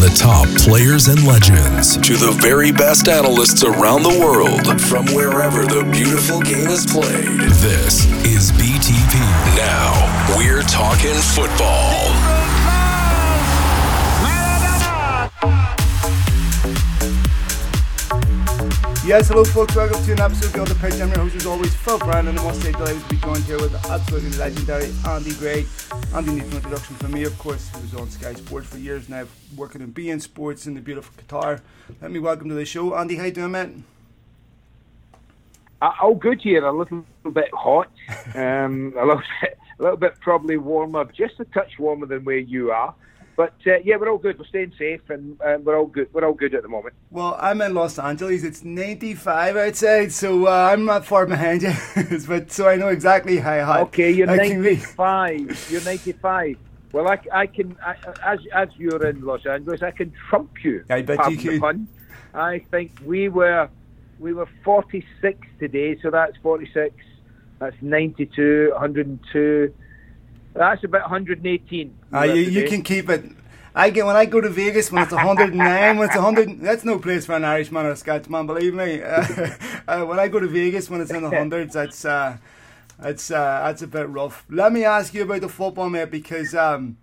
the top players and legends to the very best analysts around the world from wherever the beautiful game is played. This is BTP. Now, we're talking football. Yes, hello folks, welcome to an episode of the Pitch. I'm your host as always, Phil Brown, and must say delighted to be joined here with the absolutely legendary Andy Gray. Andy needs no introduction from me, of course, He was on Sky Sports for years now, working in beIN Sports in the beautiful Qatar. Let me welcome to the show. Andy, how you doing, mate? Uh, all good here, a little, bit hot, um, a little bit, a little bit probably warmer, just a touch warmer than where you are. But uh, yeah, we're all good. We're staying safe, and uh, we're all good. We're all good at the moment. Well, I'm in Los Angeles. It's 95 outside, so uh, I'm not far behind you. but so I know exactly how hot. Okay, you're I can be. 95. You're 95. Well, I, I can, I, as as you're in Los Angeles, I can trump you. I bet you could. pun. I think we were we were 46 today, so that's 46. That's 92, 102. That's about 118. Ah, you, you can keep it. I get when I go to Vegas when it's 109, when it's 100, that's no place for an Irishman or a Scotsman, believe me. Uh, uh, when I go to Vegas when it's in the hundreds, that's uh, that's uh, that's a bit rough. Let me ask you about the football, mate, because um,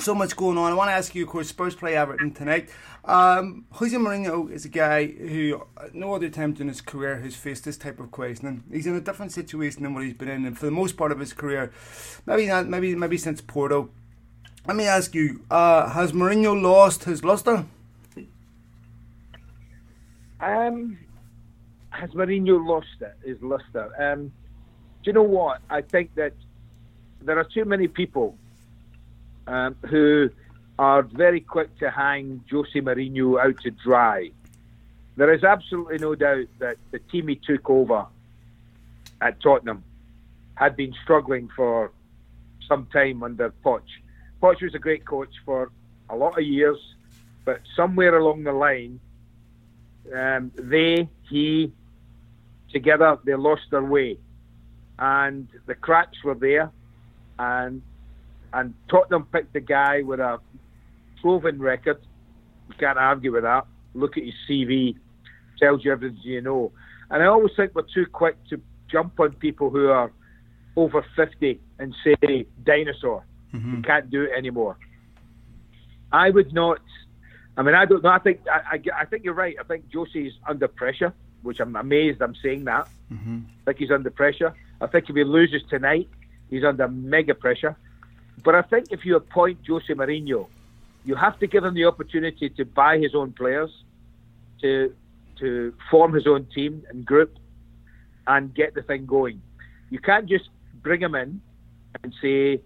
so much going on. I want to ask you, of course, Spurs play Everton tonight. Um, Jose Mourinho is a guy who, at no other time in his career, has faced this type of questioning. He's in a different situation than what he's been in, and for the most part of his career, maybe not, maybe maybe since Porto. Let me ask you: uh, Has Mourinho lost his luster? Um, has Mourinho lost it, his luster? Um, do you know what? I think that there are too many people um, who are very quick to hang Jose Mourinho out to dry. There is absolutely no doubt that the team he took over at Tottenham had been struggling for some time under Poch. Poch was a great coach for a lot of years, but somewhere along the line, um, they, he, together, they lost their way, and the cracks were there, and and Tottenham picked a guy with a proven record. You can't argue with that. Look at his CV, tells you everything you know. And I always think we're too quick to jump on people who are over 50 and say dinosaur. Mm-hmm. You can't do it anymore. I would not. I mean, I don't know. I think I, I, I think you're right. I think Josie's under pressure, which I'm amazed I'm saying that. Mm-hmm. I think he's under pressure. I think if he loses tonight, he's under mega pressure. But I think if you appoint Jose Mourinho, you have to give him the opportunity to buy his own players, to to form his own team and group, and get the thing going. You can't just bring him in and say,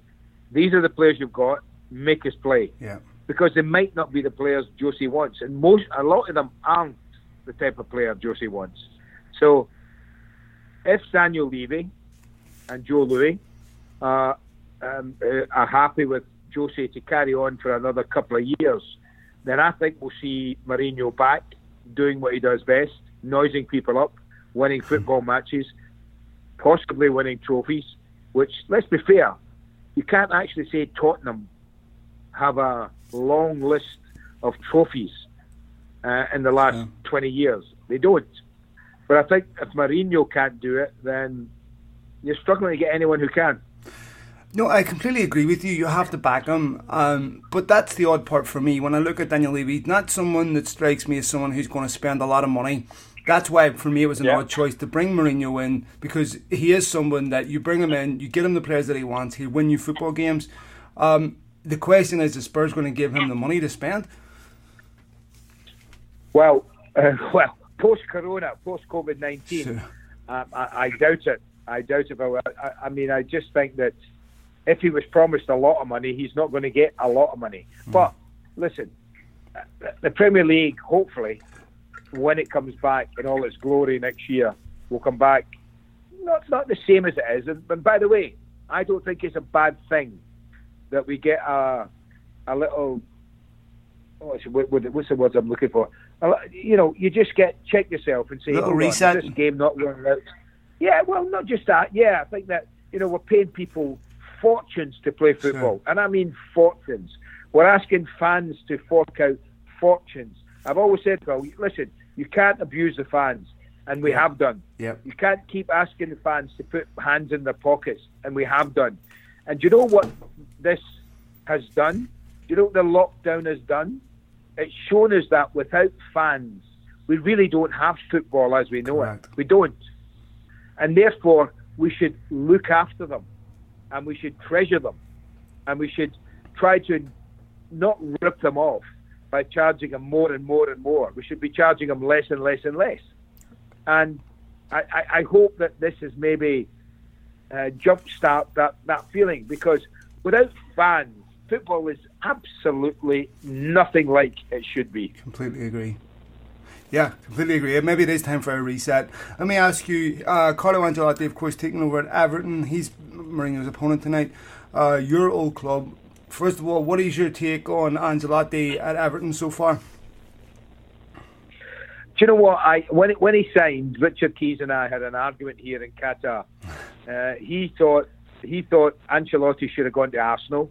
"These are the players you've got. Make us play." Yeah. because they might not be the players Josie wants, and most a lot of them aren't the type of player Josie wants. So, if Daniel Levy and Joe Lewis uh, um, uh, are happy with Jose to carry on for another couple of years, then I think we'll see Mourinho back doing what he does best, noising people up, winning football matches, possibly winning trophies. Which, let's be fair, you can't actually say Tottenham have a long list of trophies uh, in the last Yeah. 20 years. They don't. But I think if Mourinho can't do it, then you're struggling to get anyone who can. No, I completely agree with you. You have to back him. Um, but that's the odd part for me. When I look at Daniel Levy, he's not someone that strikes me as someone who's going to spend a lot of money. That's why, for me, it was an Yeah. odd choice to bring Mourinho in because he is someone that you bring him in, you get him the players that he wants, he'll win you football games. Um, the question is, is Spurs going to give him the money to spend? Well, uh, well, post Corona, post COVID Sure. nineteen, um, I, I doubt it. I doubt it. But I, I mean, I just think that if he was promised a lot of money, he's not going to get a lot of money. Hmm. But listen, the Premier League, hopefully, when it comes back in all its glory next year, will come back. Not not the same as it is. And, and by the way, I don't think it's a bad thing that we get a a little oh, what- what- what's the words I'm looking for? A You know, you just get check yourself and say, Little "Hold on, is reset. this game not going out?" Yeah, well, not just that. Yeah, I think that you know we're paying people fortunes to play football, and I mean fortunes. We're asking fans to fork out fortunes. I've always said, well, listen, you can't abuse the fans, and we Yeah. have done. Yep. You can't keep asking the fans to put hands in their pockets, and we have done. And do you know what this has done? Do you know what the lockdown has done? It's shown us that without fans, we really don't have football as we know Correct. it. We don't. And therefore, we should look after them, and we should treasure them, and we should try to not rip them off by charging them more and more and more. We should be charging them less and less and less. And I, I, I hope that this is maybe uh, jumpstart that, that feeling because without fans, football is absolutely nothing like it should be. Completely agree. Yeah, completely agree. Maybe it is time for a reset. Let me ask you, uh, Carlo Ancelotti, of course, taking over at Everton. He's Mourinho's opponent tonight. Uh, your old club. First of all, what is your take on Ancelotti at Everton so far? Do you know what? I when when he signed, Richard Keys and I had an argument here in Qatar. Uh, he thought he thought Ancelotti should have gone to Arsenal,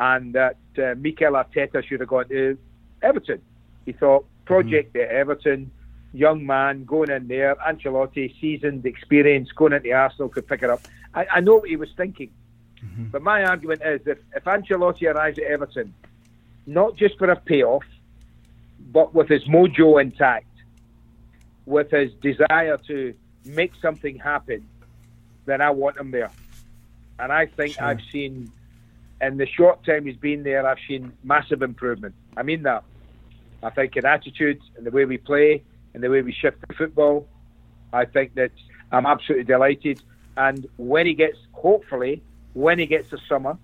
and that uh, Mikel Arteta should have gone to Everton. He thought project at Everton, young man going in there, Ancelotti, seasoned experience, going into Arsenal could pick it up. I, I know what he was thinking, mm-hmm. but my argument is if if Ancelotti arrives at Everton, not just for a payoff, but with his mojo intact with his desire to make something happen, then I want him there. And I think Sure. I've seen, in the short time he's been there, I've seen massive improvement. I mean that. I think in attitude, and the way we play, the way we shift the football, I think that I'm absolutely delighted. And when he gets, hopefully, when he gets the summer,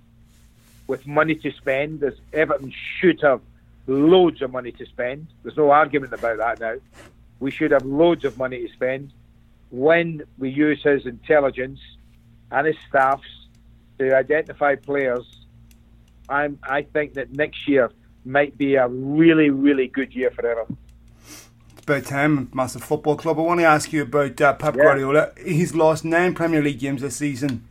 with money to spend, as Everton should have loads of money to spend. There's no argument about that now. We should have loads of money to spend when we use his intelligence and his staffs to identify players. I'm, I think that next year might be a really, really good year for Everton. About time, massive football club. I want to ask you about uh, Pep Yeah. Guardiola. He's lost nine Premier League games this season.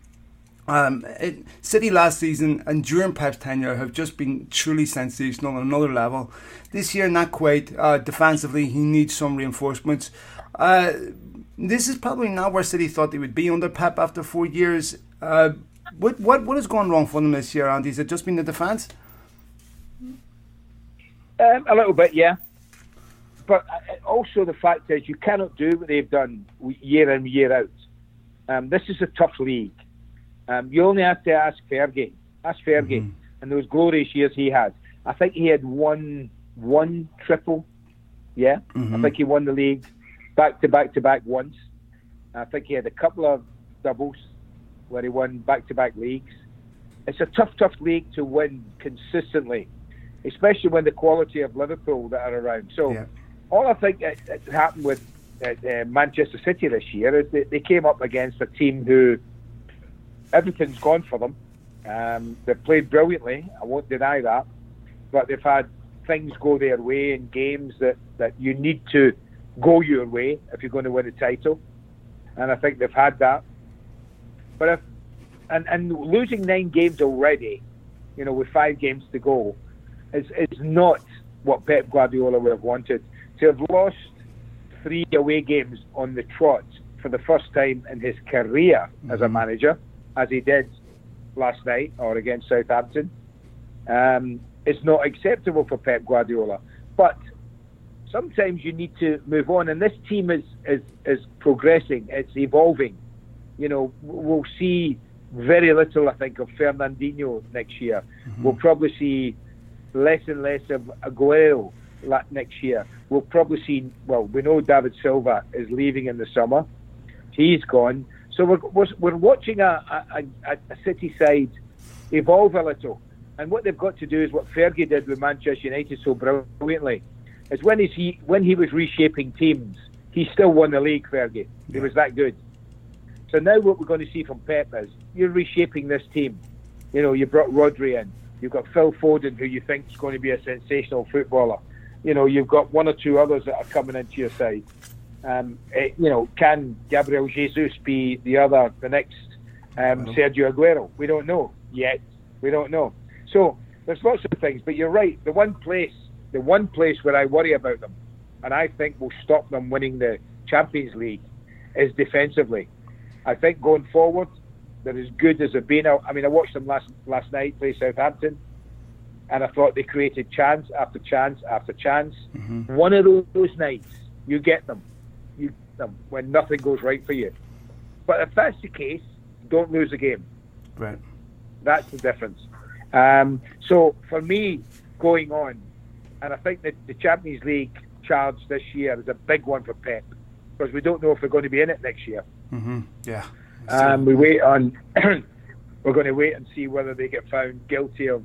Um, it, City last season and during Pep's tenure have just been truly sensational on another level. This year, not quite. Uh, defensively, he needs some reinforcements. Uh, this is probably not where City thought they would be under Pep after four years. Uh, what what what has gone wrong for them this year, Andy? Has it just been the defence? Um, a little bit, yeah. But uh, also the fact is you cannot do what they've done year in year out. Um, this is a tough league. Um, you only have to ask Fergie. Ask Fergie and those glorious years he had. I think he had one one triple. Yeah, I think he won the league back to back to back once. I think he had a couple of doubles where he won back to back leagues. It's a tough, tough league to win consistently, especially when the quality of Liverpool that are around. So, Yeah. All I think that, that happened with uh, Manchester City this year is that they came up against a team who everything's gone for them. Um, they've played brilliantly. I won't deny that, but they've had things go their way in games that, that you need to go your way if you're going to win a title, and I think they've had that. But if and and losing nine games already, you know, with five games to go, is is not what Pep Guardiola would have wanted. To have lost three away games on the trot for the first time in his career as a manager, as he did last night or against Southampton, um, is not acceptable for Pep Guardiola. But sometimes you need to move on, and this team is is, is progressing. It's evolving. You know, we'll see very little, I think, of Fernandinho next year. We'll probably see less and less of Aguero next year. We'll probably see. Well, we know David Silva is leaving in the summer. He's gone. So we're we're, we're watching a, a, a, City side evolve a little. And what they've got to do is what Fergie did with Manchester United so brilliantly. Is when he when he was reshaping teams, he still won the league. Fergie, he was that good. So now what we're going to see from Pep is you're reshaping this team. You know, you brought Rodri in. You've got Phil Foden, who you think is going to be a sensational footballer. You know, you've got one or two others that are coming into your side. Um, eh, you know, can Gabriel Jesus be the other, the next um, Sergio Aguero? We don't know yet. We don't know. So there's lots of things, but you're right. The one place the one place where I worry about them, and I think will stop them winning the Champions League, is defensively. I think going forward, they're as good as they've been. I mean, I watched them last last night play Southampton, and I thought they created chance after chance after chance. Mm-hmm. One of those, those nights, you get them, you get them when nothing goes right for you. But if that's the case, don't lose the game. Right. That's the difference. Um, so for me, going on, and I think that the Champions League charge this year is a big one for Pep because we don't know if we're going to be in it next year. Mm-hmm. Yeah. Um, we wait on. we're going to wait and see whether they get found guilty of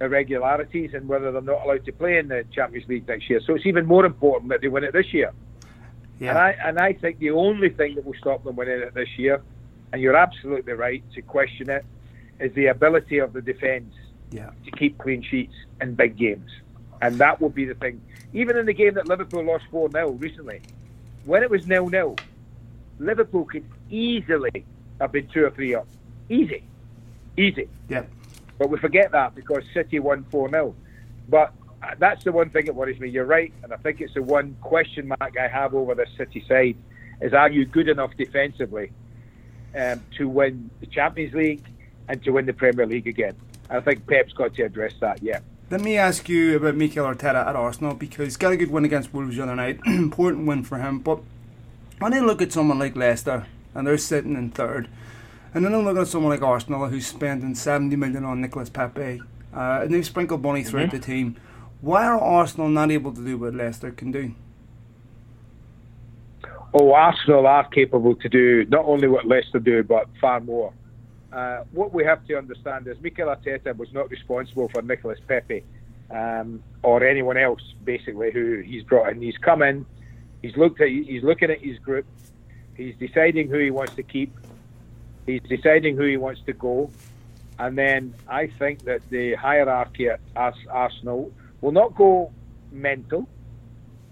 irregularities and whether they're not allowed to play in the Champions League next year. So it's even more important that they win it this year. Yeah. And I and I think the only thing that will stop them winning it this year, and you're absolutely right to question it, is the ability of the defence yeah. to keep clean sheets in big games. And that will be the thing. Even in the game that Liverpool lost 4 0 recently, when it was nil nil, Liverpool could easily have been two or three up. Easy. Easy. Yeah. But we forget that because City won 4 0. But that's the one thing that worries me. You're right, and I think it's the one question mark I have over this City side is are you good enough defensively um, to win the Champions League and to win the Premier League again? I think Pep's got to address that. Yeah. Let me ask you about Mikel Arteta at Arsenal because he's got a good win against Wolves the other night, important win for him. But when I look at someone like Leicester and they're sitting in third, and then I look at someone like Arsenal who's spending 70 million on Nicolas Pepe, uh, and they've sprinkled money throughout mm-hmm. the team. Why are Arsenal not able to do what Leicester can do? Oh, Arsenal are capable to do not only what Leicester do, but far more. Uh, what we have to understand is Mikel Arteta was not responsible for Nicolas Pepe um, or anyone else, basically, who he's brought in. He's come in, he's looked at, he's looking at his group, he's deciding who he wants to keep, he's deciding who he wants to go, and then I think that the hierarchy at Arsenal will not go mental.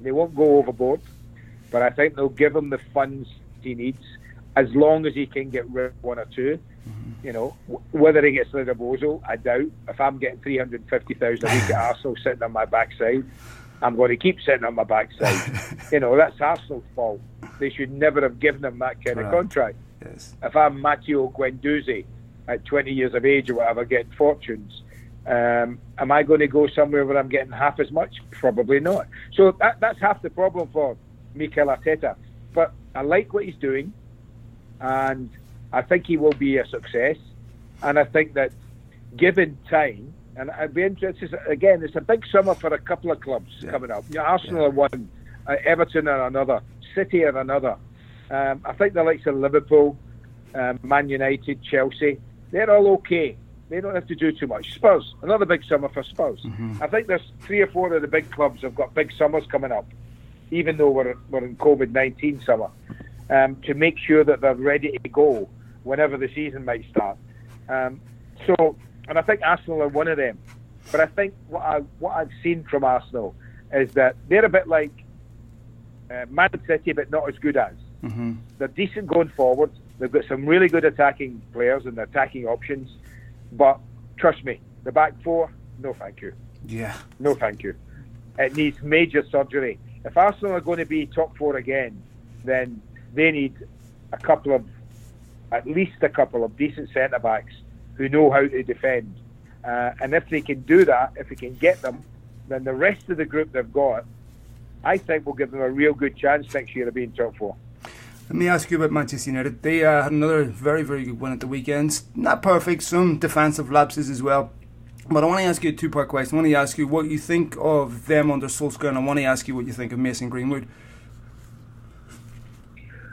They won't go overboard, but I think they'll give him the funds he needs as long as he can get rid of one or 2 mm-hmm. You know, whether he gets rid of Ozil, I doubt. If I'm getting three hundred fifty thousand a week at Arsenal sitting on my backside, I'm going to keep sitting on my backside. you know, that's Arsenal's fault. They should never have given him that kind right. of contract. Yes. If I'm Matteo Guendouzi at 20 years of age or whatever, getting fortunes, um, am I going to go somewhere where I'm getting half as much? Probably not. So that, that's half the problem for Mikel Arteta. But I like what he's doing, and I think he will be a success. And I think that given time, and I'd be interested again. It's a big summer for a couple of clubs yeah. coming up. You know, Arsenal yeah. are one, uh, Everton are another, City are another. Um, I think the likes of Liverpool, um, Man United, Chelsea, they're all okay. They don't have to do too much. Spurs, another big summer for Spurs. Mm-hmm. I think there's three or four of the big clubs have got big summers coming up, even though we're, we're in COVID 19 summer, um, to make sure that they're ready to go whenever the season might start. Um, so, and I think Arsenal are one of them. But I think what, I, what I've seen from Arsenal is that they're a bit like uh, Man City, but not as good as. Mm-hmm. They're decent going forward. They've got some really good attacking players and attacking options. But trust me, the back four, no thank you. Yeah. No thank you. It needs major surgery. If Arsenal are going to be top four again, then they need a couple of, at least a couple of decent centre backs who know how to defend. Uh, and if they can do that, if they can get them, then the rest of the group they've got, I think will give them a real good chance next year of being top four. Let me ask you about Manchester United. They uh, had another very, very good win at the weekend. Not perfect, some defensive lapses as well. But I want to ask you a two part question. I want to ask you what you think of them under Solskjaer, and I want to ask you what you think of Mason Greenwood.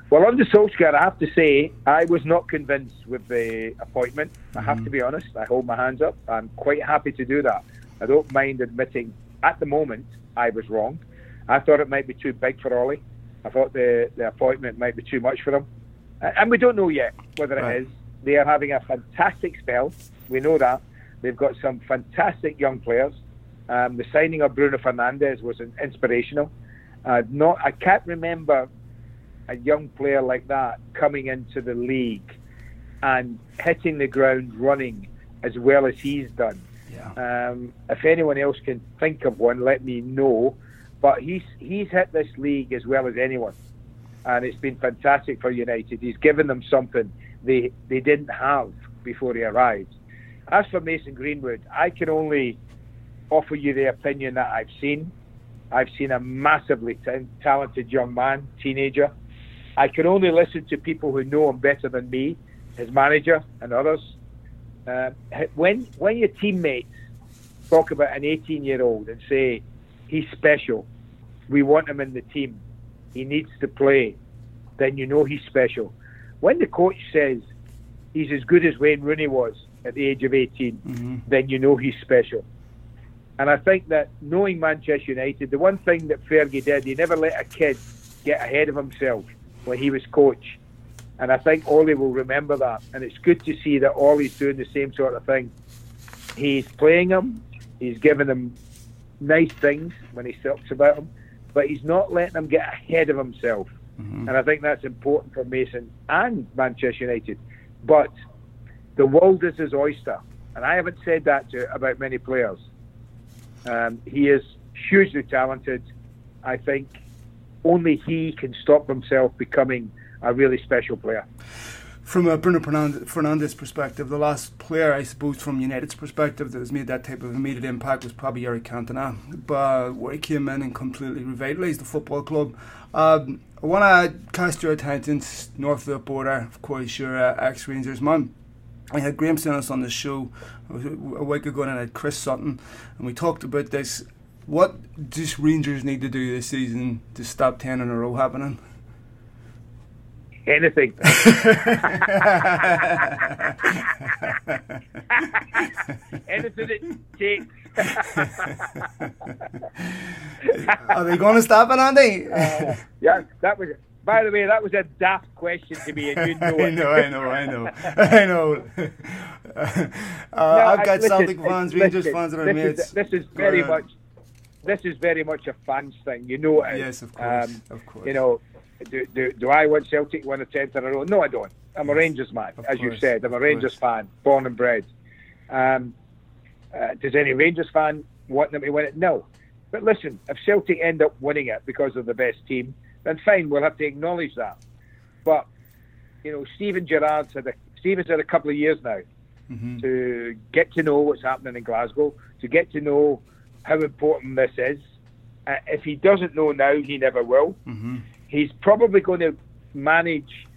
Well, under Solskjaer, I have to say, I was not convinced with the appointment. I have mm-hmm. to be honest. I hold my hands up. I'm quite happy to do that. I don't mind admitting, at the moment, I was wrong. I thought it might be too big for Ollie. I thought the, the appointment might be too much for them. And we don't know yet whether right. it is. They are having a fantastic spell. We know that. They've got some fantastic young players. Um, the signing of Bruno Fernandes was inspirational. Uh, not, I can't remember a young player like that coming into the league and hitting the ground running as well as he's done. Yeah. Um, if anyone else can think of one, let me know. But he's he's hit this league as well as anyone, and it's been fantastic for United. He's given them something they they didn't have before he arrived. As for Mason Greenwood, I can only offer you the opinion that I've seen. I've seen a massively t- talented young man, teenager. I can only listen to people who know him better than me, his manager and others. Uh, when when your teammates talk about an 18 year old and say he's special, we want him in the team, he needs to play, then you know he's special. When the coach says he's as good as Wayne Rooney was at the age of 18, mm-hmm. then you know he's special. And I think that knowing Manchester United, the one thing that Fergie did, he never let a kid get ahead of himself when he was coach. And I think Ollie will remember that. And it's good to see that Ollie's doing the same sort of thing. He's playing him, he's giving him nice things when he talks about him, but he's not letting him get ahead of himself. Mm-hmm. And I think that's important for Mason and Manchester United. But the world is his oyster. And I haven't said that to, about many players. Um, he is hugely talented. I think only he can stop himself becoming a really special player. From a Bruno Fernandes perspective, the last player, I suppose, from United's perspective that has made that type of immediate impact was probably Eric Cantona, but where he came in and completely revitalised the football club. Um, I want to cast your attention north of the border, of course, your uh, ex Rangers man. I had Graham Souness on the show a week ago and I had Chris Sutton, and we talked about this. What does Rangers need to do this season to stop 10 in a row happening? Anything. Anything it takes. Are they going to stop it, Andy? Uh, yeah, that was by the way, that was a daft question to me, and you know it. I know, I know, I know, I know. uh, no, I've got listen, Celtic fans, Rangers fans that are this mates. Is, this is very uh, much, this is very much a fans thing. You know it. Yes, of course, um, of course. You know, do, do, do I want Celtic to win a tenth in a row? No, I don't. I'm a Rangers man, of as course, you said. I'm a Rangers fan, born and bred. Um, uh, does any Rangers fan want them to win it? No. But listen, if Celtic end up winning it because of the best team, then fine, we'll have to acknowledge that. But you know, Steven Gerrard's had a Steven's had a couple of years now mm-hmm. to get to know what's happening in Glasgow, to get to know how important this is. Uh, if he doesn't know now, he never will. Mm-hmm. He's probably going to manage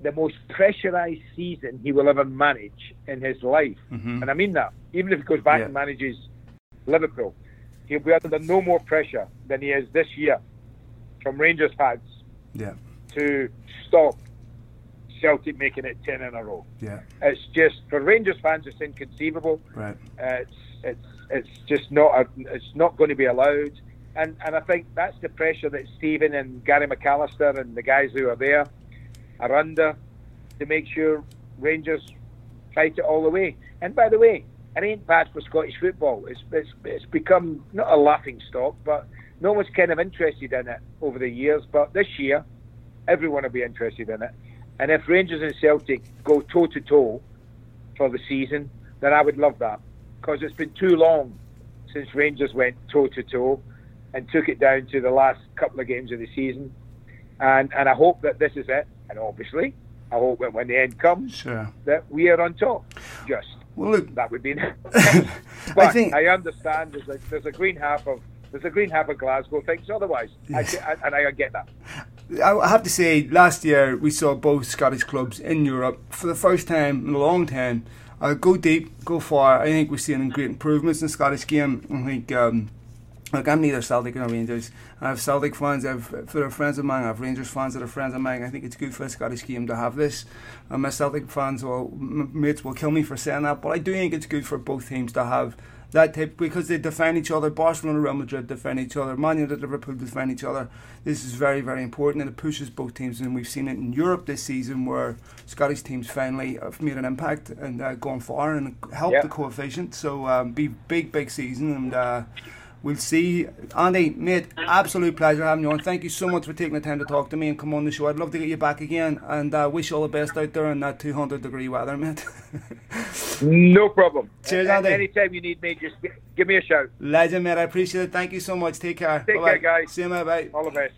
the most pressurised season he will ever manage in his life, mm-hmm. and I mean that. Even if he goes back yeah. and manages Liverpool, he'll be under no more pressure than he is this year from Rangers fans yeah. to stop Celtic making it ten in a row. Yeah, it's just for Rangers fans, it's inconceivable. Right, uh, it's it's it's just not a, it's not going to be allowed. And and I think that's the pressure that Steven and Gary McAllister and the guys who are there are under to make sure Rangers fight it all the way. And by the way, it ain't bad for Scottish football. It's it's it's become not a laughing stock, but no one's kind of interested in it over the years, but this year, everyone will be interested in it. And if Rangers and Celtic go toe to toe for the season, then I would love that because it's been too long since Rangers went toe to toe and took it down to the last couple of games of the season. And and I hope that this is it. And obviously, I hope that when the end comes, sure. that we are on top. Just well, look, that would be. but I, think, I understand there's a, there's a green half of there's a green half of Glasgow thinks otherwise, yes. I, and I get that. I have to say, last year we saw both Scottish clubs in Europe for the first time in a long time. Uh, go deep, go far. I think we're seeing great improvements in the Scottish game. I think, um, like I'm neither Celtic nor Rangers. I have Celtic fans, I have that are friends of mine, I have Rangers fans that are friends of mine. I think it's good for the Scottish game to have this. And my Celtic fans, well, mates will kill me for saying that, but I do think it's good for both teams to have that type because they defend each other. Barcelona, and Real Madrid defend each other. Man United, Liverpool defend each other. This is very, very important, and it pushes both teams. And we've seen it in Europe this season, where Scottish teams finally have made an impact and uh, gone far and helped the coefficient. So, um, be big, big season, and uh, we'll see. You. Andy, mate, absolute pleasure having you on. Thank you so much for taking the time to talk to me and come on the show. I'd love to get you back again and uh, wish you all the best out there in that 200 degree weather, mate. no problem. Cheers, Andy. Anytime you need me, just give me a shout. Legend, mate. I appreciate it. Thank you so much. Take care. Take Bye-bye. care, guys. See you, mate. Bye. All the best.